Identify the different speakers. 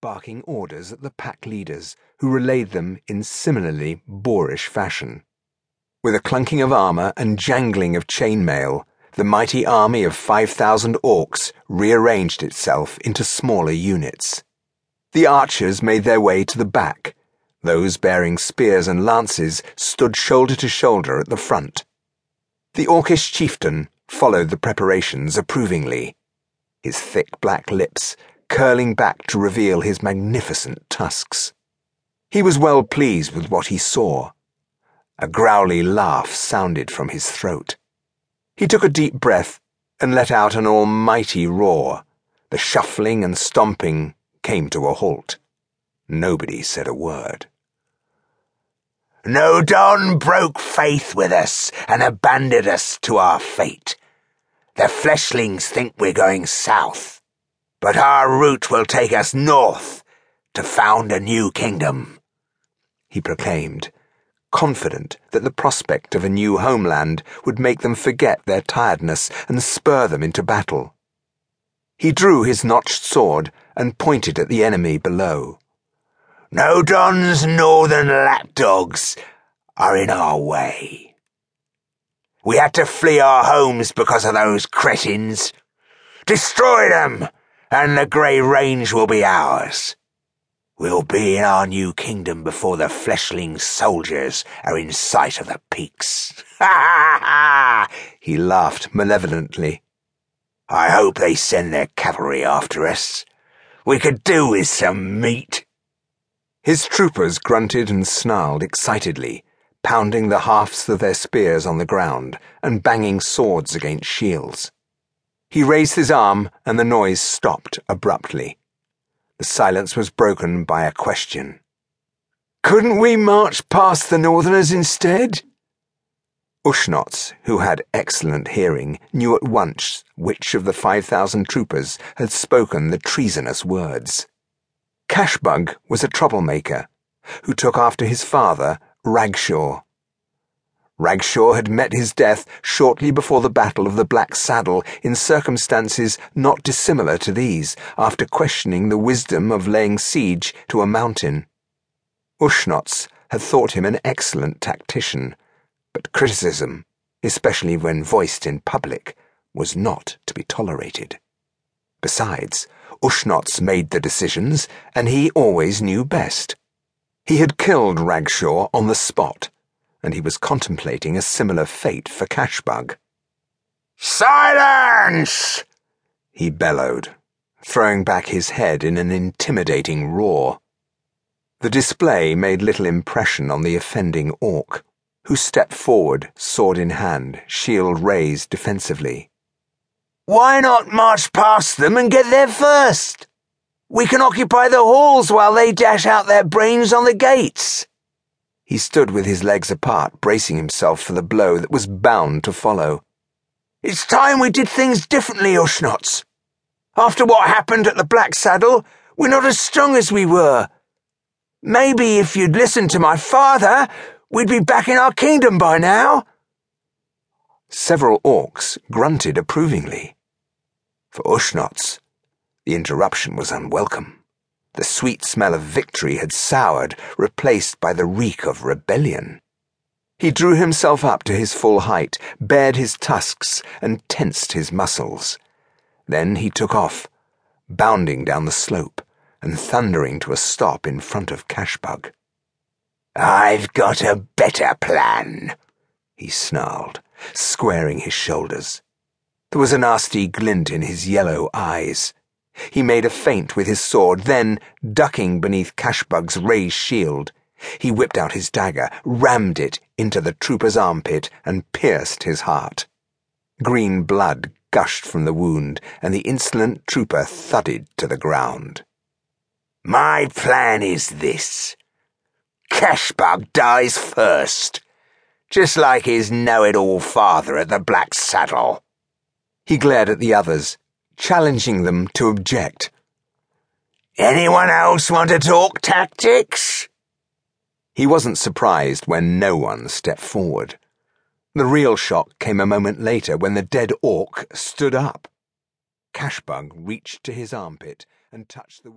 Speaker 1: barking orders at the pack leaders, who relayed them in similarly boorish fashion. With a clunking of armour and jangling of chainmail, the mighty army of 5,000 orcs rearranged itself into smaller units. The archers made their way to the back. Those bearing spears and lances stood shoulder to shoulder at the front. The orcish chieftain followed the preparations approvingly, his thick black lips curling back to reveal his magnificent tusks. He was well pleased with what he saw. A growly laugh sounded from his throat. He took a deep breath and let out an almighty roar. The shuffling and stomping came to a halt. Nobody said a word.
Speaker 2: Nôd'onn broke faith with us and abandoned us to our fate. The fleshlings think we're going south, but our route will take us north to found a new kingdom,
Speaker 1: he proclaimed confident that the prospect of a new homeland would make them forget their tiredness and spur them into battle. He drew his notched sword and pointed at the enemy below.
Speaker 2: Nôd'onn's northern lapdogs are in our way. We had to flee our homes because of those cretins. Destroy them, and the Grey Range will be ours. We'll be in our new kingdom before the fleshling soldiers are in sight of the peaks. Ha ha ha!
Speaker 1: He laughed malevolently.
Speaker 2: I hope they send their cavalry after us. We could do with some meat.
Speaker 1: His troopers grunted and snarled excitedly, pounding the hafts of their spears on the ground and banging swords against shields. He raised his arm and the noise stopped abruptly. The silence was broken by a question. Couldn't we march past the Northerners instead? Ushnotz, who had excellent hearing, knew at once which of the 5,000 troopers had spoken the treasonous words. Kashbug was a troublemaker who took after his father, Ragshaw. Ragshaw had met his death shortly before the Battle of the Black Saddle in circumstances not dissimilar to these, after questioning the wisdom of laying siege to a mountain. Ushnotz had thought him an excellent tactician, but criticism, especially when voiced in public, was not to be tolerated. Besides, Ushnotz made the decisions, and he always knew best. He had killed Ragshaw on the spot and he was contemplating a similar fate for Kashbug.
Speaker 2: Silence!
Speaker 1: he bellowed, throwing back his head in an intimidating roar. The display made little impression on the offending orc, who stepped forward, sword in hand, shield raised defensively.
Speaker 2: Why not march past them and get there first? We can occupy the halls while they dash out their brains on the gates.
Speaker 1: He stood with his legs apart, bracing himself for the blow that was bound to follow.
Speaker 2: It's time we did things differently, Ushnotz. After what happened at the Black Saddle, we're not as strong as we were. Maybe if you'd listened to my father, we'd be back in our kingdom by now.
Speaker 1: Several orcs grunted approvingly. For Ushnotz, the interruption was unwelcome. The sweet smell of victory had soured, replaced by the reek of rebellion. He drew himself up to his full height, bared his tusks, and tensed his muscles. Then he took off, bounding down the slope and thundering to a stop in front of Kashbug.
Speaker 2: I've got a better plan, he snarled,
Speaker 1: squaring his shoulders. There was a nasty glint in his yellow eyes. He made a feint with his sword, then, ducking beneath Kashbug's raised shield, he whipped out his dagger, rammed it into the trooper's armpit, and pierced his heart. Green blood gushed from the wound, and the insolent trooper thudded to the ground.
Speaker 2: My plan is this. Kashbug dies first, just like his know-it-all father at the Black Saddle.
Speaker 1: He glared at the others, challenging them to object.
Speaker 2: Anyone else want to talk tactics?
Speaker 1: He wasn't surprised when no one stepped forward. The real shock came a moment later when the dead orc stood up. Kashbug reached to his armpit and touched the.